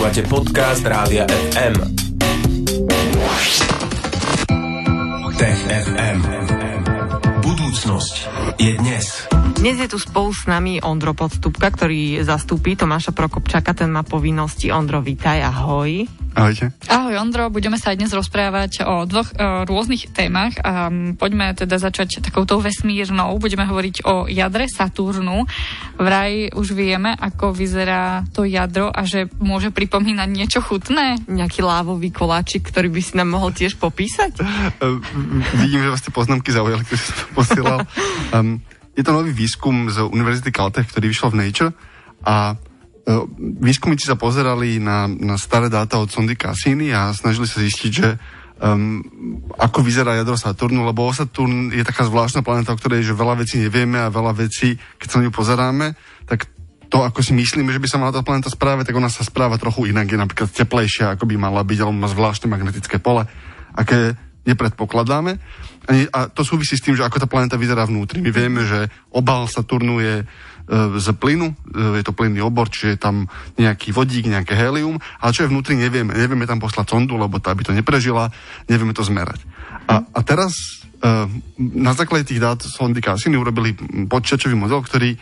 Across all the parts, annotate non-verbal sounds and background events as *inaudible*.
Počúvate podcast Rádia FM. Tech FM. Budúcnosť je dnes. Dnes je tu spolu s nami Ondro Podstupka, ktorý zastúpi Tomáša Prokopčaka, ten má povinnosti. Ondro, vítaj, ahoj. Ahojte. Ahoj Ondro, budeme sa aj dnes rozprávať o dvoch o rôznych témach a poďme teda začať takouto vesmírnou. Budeme hovoriť o jadre Saturnu. Vraj už vieme, ako vyzerá to jadro a že môže pripomínať niečo chutné. Nejaký lávový koláčik, ktorý by si nám mohol tiež popísať? Uh, *laughs* vidím, že vás tie poznámky zaujali, ktoré som posielal. *laughs* Um, je to nový výskum z Univerzity Caltech, ktorý vyšiel v Nature a E, výskumníci sa pozerali na, na staré dáta od sondy Cassini a snažili sa zistiť, že um, ako vyzerá jadro Saturnu, lebo Saturn je taká zvláštna planéta, o ktorej že veľa vecí nevieme a veľa vecí, keď sa na ňu pozeráme, tak to, ako si myslíme, že by sa mala tá planéta správať, tak ona sa správa trochu inak, je napríklad teplejšia, ako by mala byť, alebo má zvláštne magnetické pole, aké nepredpokladáme. A, to súvisí s tým, že ako tá planéta vyzerá vnútri. My vieme, že obal Saturnu je z plynu, e, je to plynný obor, čiže je tam nejaký vodík, nejaké helium, ale čo je vnútri, nevieme. Nevieme tam poslať sondu, lebo tá by to neprežila, nevieme to zmerať. A, a teraz e, na základe tých dát sondy Cassini urobili počítačový model, ktorý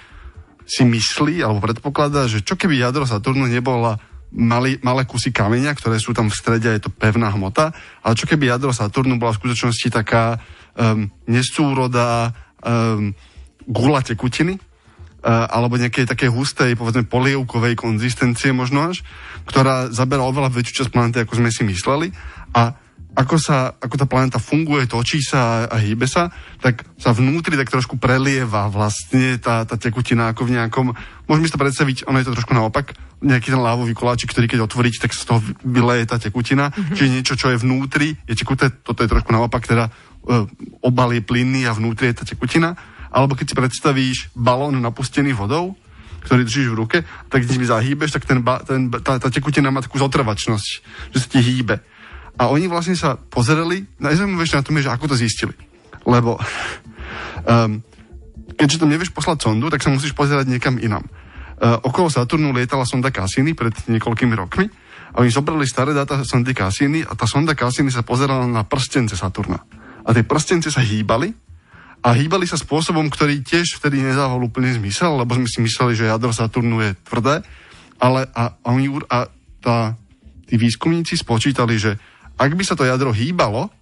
si myslí alebo predpokladá, že čo keby jadro Saturnu nebola mali, malé kusy kameňa, ktoré sú tam v strede, je to pevná hmota, ale čo keby jadro Saturnu bola v skutočnosti taká um, nesúrodá um, gula tekutiny, alebo nejakej také hustej, povedzme polievkovej konzistencie možno až, ktorá zabera oveľa väčšiu časť planety, ako sme si mysleli. A ako, sa, ako tá planéta funguje, točí sa a hýbe sa, tak sa vnútri tak trošku prelieva vlastne tá, tá tekutina ako v nejakom... Môžeme si to predstaviť, ono je to trošku naopak, nejaký ten lávový koláčik, ktorý keď otvoríte, tak z toho vyleje tá tekutina. Mm-hmm. Čiže niečo, čo je vnútri, je tekuté, toto je trošku naopak, teda e, obal je plynný a vnútri je tá tekutina alebo keď si predstavíš balón napustený vodou, ktorý držíš v ruke, tak keď si zahýbeš, tak ten ba, ten, tá, tá tekutina má takú zotrvačnosť, že sa ti hýbe. A oni vlastne sa pozerali, najzaujímavejšie na tom je, že ako to zistili. Lebo um, keďže tam nevieš poslať sondu, tak sa musíš pozerať niekam inam. Uh, okolo Saturnu lietala sonda Cassini pred niekoľkými rokmi a oni zobrali staré dáta sondy Cassini a tá sonda Cassini sa pozerala na prstence Saturna. A tie prstence sa hýbali a hýbali sa spôsobom, ktorý tiež vtedy nedával úplne zmysel, lebo sme si mysleli, že jadro Saturnu je tvrdé, ale a, a, oni, a tá, tí výskumníci spočítali, že ak by sa to jadro hýbalo,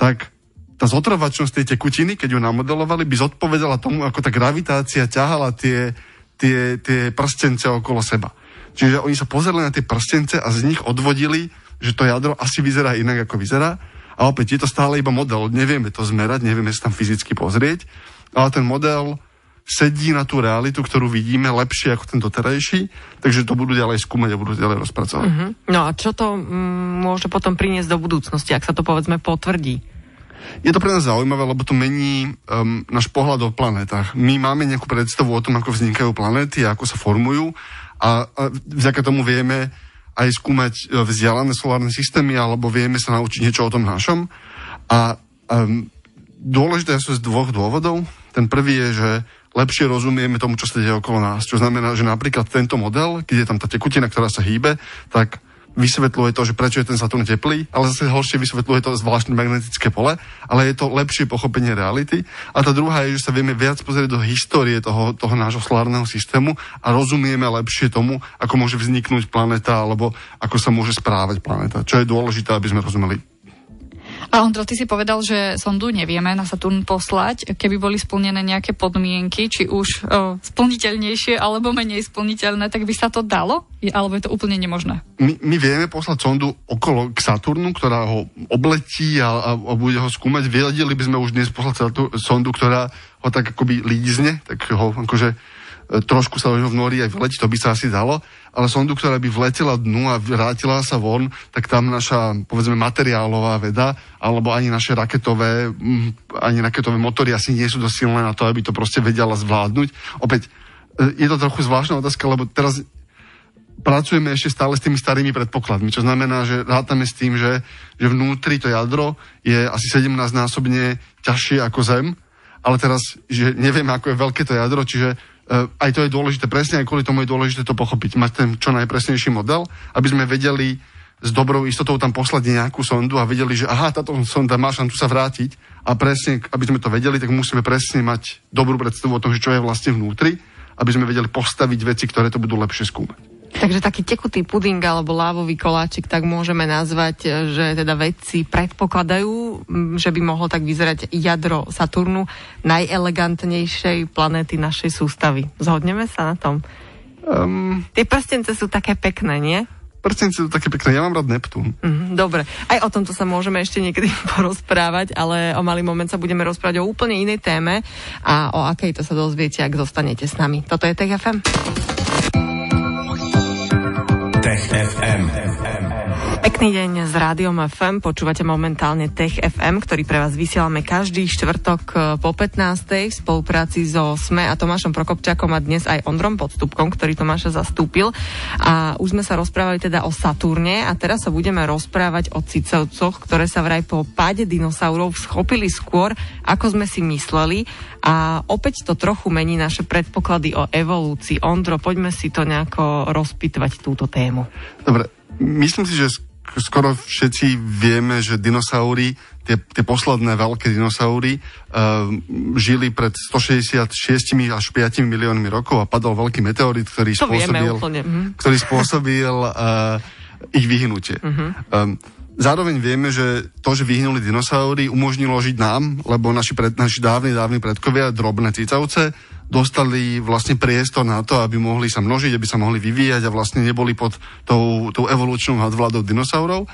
tak tá zotrovačnosť tej tekutiny, keď ju namodelovali, by zodpovedala tomu, ako tá gravitácia ťahala tie, tie, tie prstence okolo seba. Čiže oni sa pozerali na tie prstence a z nich odvodili, že to jadro asi vyzerá inak, ako vyzerá a opäť je to stále iba model, nevieme to zmerať, nevieme sa tam fyzicky pozrieť, ale ten model sedí na tú realitu, ktorú vidíme lepšie ako ten doterajší, takže to budú ďalej skúmať a budú ďalej rozpracovať. Uh-huh. No a čo to m- môže potom priniesť do budúcnosti, ak sa to povedzme potvrdí? Je to pre nás zaujímavé, lebo to mení um, náš pohľad o planetách. My máme nejakú predstavu o tom, ako vznikajú planéty a ako sa formujú a, a vďaka tomu vieme aj skúmať e, vzdialené solárne systémy, alebo vieme sa naučiť niečo o tom našom. A um, dôležité sú z dvoch dôvodov. Ten prvý je, že lepšie rozumieme tomu, čo sa deje okolo nás. Čo znamená, že napríklad tento model, keď je tam tá tekutina, ktorá sa hýbe, tak vysvetľuje to, že prečo je ten Saturn teplý, ale zase horšie vysvetľuje to zvláštne magnetické pole, ale je to lepšie pochopenie reality. A tá druhá je, že sa vieme viac pozrieť do histórie toho, toho nášho solárneho systému a rozumieme lepšie tomu, ako môže vzniknúť planéta alebo ako sa môže správať planéta, čo je dôležité, aby sme rozumeli a Ondro, ty si povedal, že sondu nevieme na Saturn poslať, keby boli splnené nejaké podmienky, či už o, splniteľnejšie alebo menej splniteľné, tak by sa to dalo? Alebo je to úplne nemožné? My, my vieme poslať sondu okolo k Saturnu, ktorá ho obletí a, a, a bude ho skúmať. Vedeli by sme už dnes poslať sondu, ktorá ho tak akoby lízne, tak ho akože trošku sa ho vnorí aj vleť, to by sa asi dalo, ale sondu, ktorá by vletela dnu a vrátila sa von, tak tam naša, povedzme, materiálová veda, alebo ani naše raketové, ani raketové motory asi nie sú dosť silné na to, aby to proste vedela zvládnuť. Opäť, e, je to trochu zvláštna otázka, lebo teraz pracujeme ešte stále s tými starými predpokladmi, čo znamená, že rátame s tým, že, že vnútri to jadro je asi 17 násobne ťažšie ako Zem, ale teraz, že nevieme, ako je veľké to jadro, čiže aj to je dôležité, presne aj kvôli tomu je dôležité to pochopiť, mať ten čo najpresnejší model, aby sme vedeli s dobrou istotou tam poslať nejakú sondu a vedeli, že aha, táto sonda má šancu sa vrátiť a presne, aby sme to vedeli, tak musíme presne mať dobrú predstavu o tom, že čo je vlastne vnútri, aby sme vedeli postaviť veci, ktoré to budú lepšie skúmať. Takže taký tekutý puding alebo lávový koláčik, tak môžeme nazvať, že teda vedci predpokladajú, že by mohlo tak vyzerať jadro Saturnu, najelegantnejšej planéty našej sústavy. Zhodneme sa na tom? Um, Tie prstence sú také pekné, nie? Prstence sú také pekné, ja mám rád Neptún. Mm, dobre, aj o tomto sa môžeme ešte niekedy *laughs* porozprávať, ale o malý moment sa budeme rozprávať o úplne inej téme a o akej to sa dozviete, ak zostanete s nami. Toto je TFM. Tech FM. Pekný deň s Rádiom FM. Počúvate momentálne Tech FM, ktorý pre vás vysielame každý štvrtok e, po 15. v spolupráci so SME a Tomášom Prokopčakom a dnes aj Ondrom Podstupkom, ktorý Tomáša zastúpil. A už sme sa rozprávali teda o Saturne a teraz sa budeme rozprávať o cicovcoch, ktoré sa vraj po páde dinosaurov schopili skôr, ako sme si mysleli. A opäť to trochu mení naše predpoklady o evolúcii. Ondro, poďme si to nejako rozpitvať túto tému. Dobre, myslím si, že skoro všetci vieme, že dinosaury, tie, tie posledné veľké dinosaury, uh, žili pred 166 až 5 miliónmi rokov a padol veľký meteorit, ktorý to spôsobil, mhm. ktorý spôsobil uh, ich vyhnutie. Uh-huh. Um, Zároveň vieme, že to, že vyhnuli dinosaury, umožnilo žiť nám, lebo naši, pred, naši dávni, dávni predkovia, drobné cicavce, dostali vlastne priestor na to, aby mohli sa množiť, aby sa mohli vyvíjať a vlastne neboli pod tou, tou evolučnou nadvládou dinosaurov.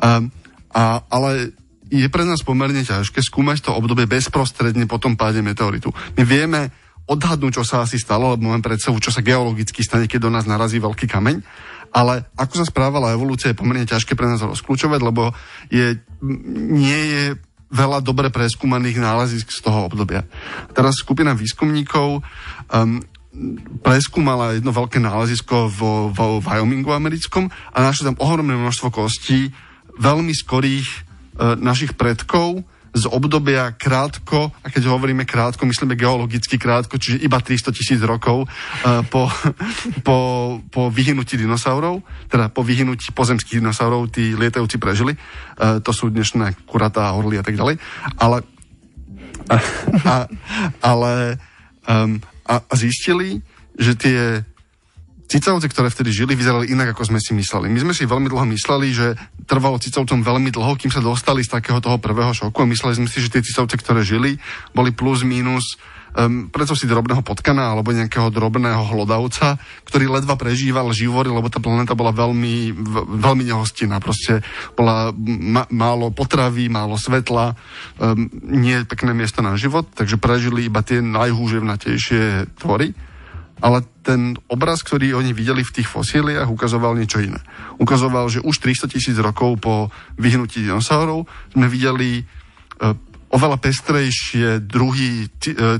A, a, ale je pre nás pomerne ťažké skúmať to obdobie bezprostredne po tom páde meteoritu. My vieme odhadnúť, čo sa asi stalo, lebo máme pred sebou, čo sa geologicky stane, keď do nás narazí veľký kameň ale ako sa správala evolúcia je pomerne ťažké pre nás rozklúčovať, lebo je, nie je veľa dobre preskúmaných nálezisk z toho obdobia. Teraz skupina výskumníkov um, preskúmala jedno veľké nálezisko vo, vo Wyomingu americkom a našli tam ohromné množstvo kostí veľmi skorých uh, našich predkov, z obdobia krátko, a keď hovoríme krátko, myslíme geologicky krátko, čiže iba 300 tisíc rokov uh, po, *laughs* po, po vyhnutí dinosaurov, teda po vyhnutí pozemských dinosaurov, tí lietajúci prežili. Uh, to sú dnešné kuratá, orly a tak ďalej. Ale, a, a, ale um, a, a zistili, že tie Cicavce, ktoré vtedy žili, vyzerali inak, ako sme si mysleli. My sme si veľmi dlho mysleli, že trvalo cicavcom veľmi dlho, kým sa dostali z takého toho prvého šoku a mysleli sme si, že tie cicavce, ktoré žili, boli plus minus um, predsa si drobného potkana alebo nejakého drobného hlodavca, ktorý ledva prežíval živory, lebo tá planéta bola veľmi, veľmi nehostinná. Proste bola ma, málo potravy, málo svetla, um, nie pekné miesto na život, takže prežili iba tie najhúževnatejšie tvory ale ten obraz, ktorý oni videli v tých fosíliách, ukazoval niečo iné. Ukazoval, že už 300 tisíc rokov po vyhnutí dinosaurov sme videli e, oveľa pestrejšie druhy e,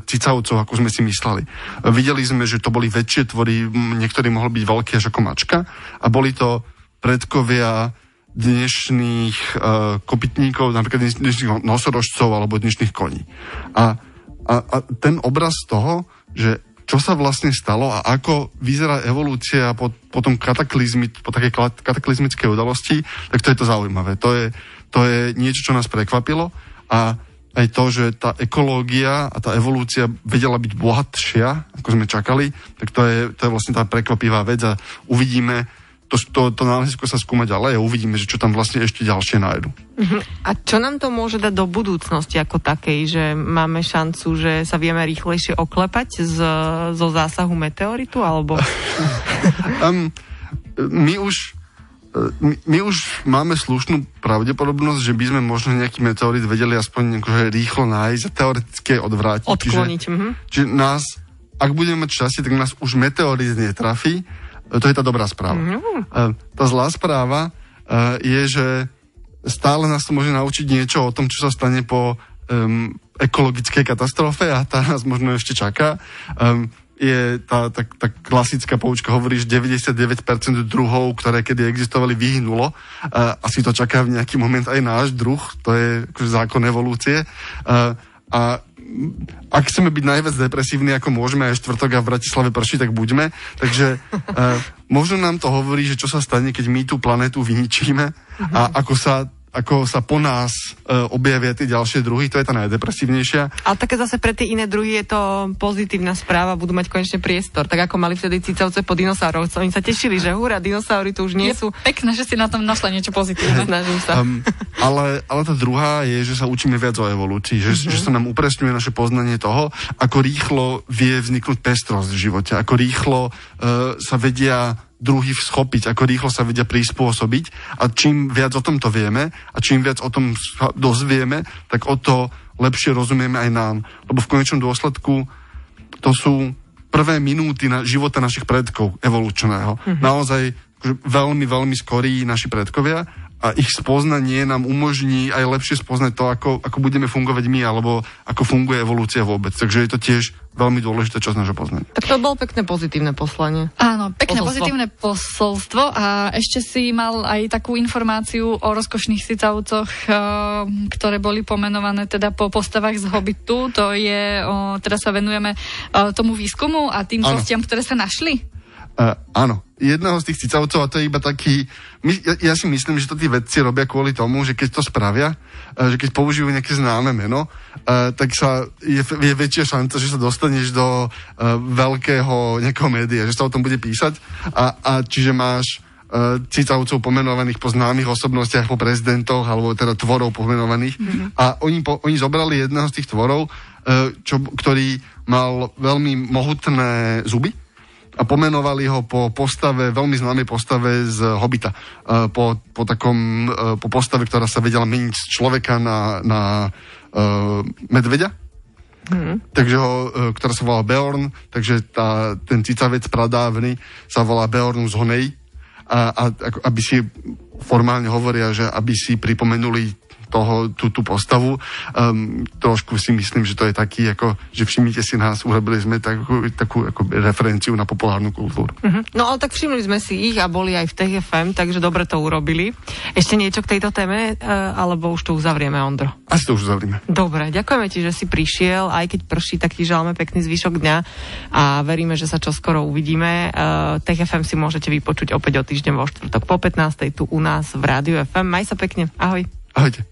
cicavcov, ako sme si mysleli. E, videli sme, že to boli väčšie tvory, niektorí mohli byť veľké až ako mačka a boli to predkovia dnešných uh, kopytníkov, napríklad dnešných nosorožcov alebo dnešných koní. A, a, a ten obraz toho, že čo sa vlastne stalo a ako vyzerá evolúcia po, po tom kataklizmi, po takej kataklizmickej udalosti, tak to je to zaujímavé. To je, to je niečo, čo nás prekvapilo a aj to, že tá ekológia a tá evolúcia vedela byť bohatšia, ako sme čakali, tak to je, to je vlastne tá prekvapivá vec a uvidíme, to, to, to nálezisko sa skúma ďalej a uvidíme, že čo tam vlastne ešte ďalšie nájdu. Uh-huh. A čo nám to môže dať do budúcnosti ako takej, že máme šancu, že sa vieme rýchlejšie oklepať z, zo zásahu meteoritu, alebo... *laughs* um, my už my, my už máme slušnú pravdepodobnosť, že by sme možno nejaký meteorit vedeli aspoň akože rýchlo nájsť a teoreticky odvrátiť. Odkloniť. Čiže, uh-huh. čiže nás, ak budeme mať šťastie, tak nás už meteorit netrafí, to je tá dobrá správa. Mm. Tá zlá správa e, je, že stále nás to môže naučiť niečo o tom, čo sa stane po um, ekologickej katastrofe a tá nás možno ešte čaká. Um, je tá, tá, tá klasická poučka, hovorí, že 99% druhov, ktoré kedy existovali, vyhnulo. Uh, asi to čaká v nejaký moment aj náš druh, to je akože zákon evolúcie. Uh, a ak chceme byť najviac depresívni, ako môžeme aj štvrtok a v Bratislave prší, tak buďme. Takže uh, *laughs* možno nám to hovorí, že čo sa stane, keď my tú planetu vyničíme a ako sa ako sa po nás e, objavia tie ďalšie druhy, to je tá najdepresívnejšia. Ale také zase pre tie iné druhy je to pozitívna správa, budú mať konečne priestor, tak ako mali vtedy cicavce po dinosaurov. Oni sa tešili, že húra, dinosaury tu už nie je sú. Pekné, že si na tom našla niečo pozitívne. *laughs* Snažím sa. Um, ale, ale tá druhá je, že sa učíme viac o evolúcii, že, mm-hmm. že sa nám upresňuje naše poznanie toho, ako rýchlo vie vzniknúť pestrosť v živote, ako rýchlo uh, sa vedia druhy schopiť, ako rýchlo sa vedia prispôsobiť a čím viac o tomto vieme a čím viac o tom dozvieme, tak o to lepšie rozumieme aj nám. Lebo v konečnom dôsledku to sú prvé minúty na života našich predkov evolučného. Mm-hmm. Naozaj veľmi, veľmi skorí naši predkovia a ich spoznanie nám umožní aj lepšie spoznať to, ako, ako budeme fungovať my, alebo ako funguje evolúcia vôbec. Takže je to tiež veľmi dôležité časť nášho poznania. Tak to bolo pekné pozitívne poslanie. Áno, pekné posolstvo. pozitívne posolstvo a ešte si mal aj takú informáciu o rozkošných sicavcoch, eh, ktoré boli pomenované teda po postavách z Hobbitu. To je, teraz sa venujeme eh, tomu výskumu a tým kostiam, ktoré sa našli. Uh, áno, jedného z tých cicavcov a to je iba taký, my, ja, ja si myslím, že to tí vedci robia kvôli tomu, že keď to spravia, uh, že keď použijú nejaké známe meno, uh, tak sa je, je väčšia šanca, že sa dostaneš do uh, veľkého nejakého média, že sa o tom bude písať a, a čiže máš cicavcov pomenovaných po známych osobnostiach, po prezidentoch, alebo teda tvorov pomenovaných. Mm-hmm. A oni, po, oni zobrali jedného z tých tvorov, čo, ktorý mal veľmi mohutné zuby a pomenovali ho po postave, veľmi známej postave z Hobita. E, po, po takom, e, po postave, ktorá sa vedela meniť z človeka na, na uh, medveďa. Hmm. Takže ho, ktorá sa volá Beorn, takže tá, ten cicavec pradávny sa volá z Honej. A, a aby si formálne hovoria, že aby si pripomenuli toho, tú, tú postavu. Um, trošku si myslím, že to je taký, ako, že všimnite si nás, urobili sme takú, takú ako referenciu na populárnu kultúru. Uh-huh. No ale tak všimli sme si ich a boli aj v TFM, takže dobre to urobili. Ešte niečo k tejto téme, uh, alebo už to uzavrieme, Ondro? Asi to už uzavrieme. Dobre, ďakujeme ti, že si prišiel, aj keď prší, tak ti želáme pekný zvyšok dňa a veríme, že sa čoskoro uvidíme. Uh, TFM si môžete vypočuť opäť o týždeň vo štvrtok po 15. tu u nás v Rádiu FM. Maj sa pekne, ahoj. Ahojte.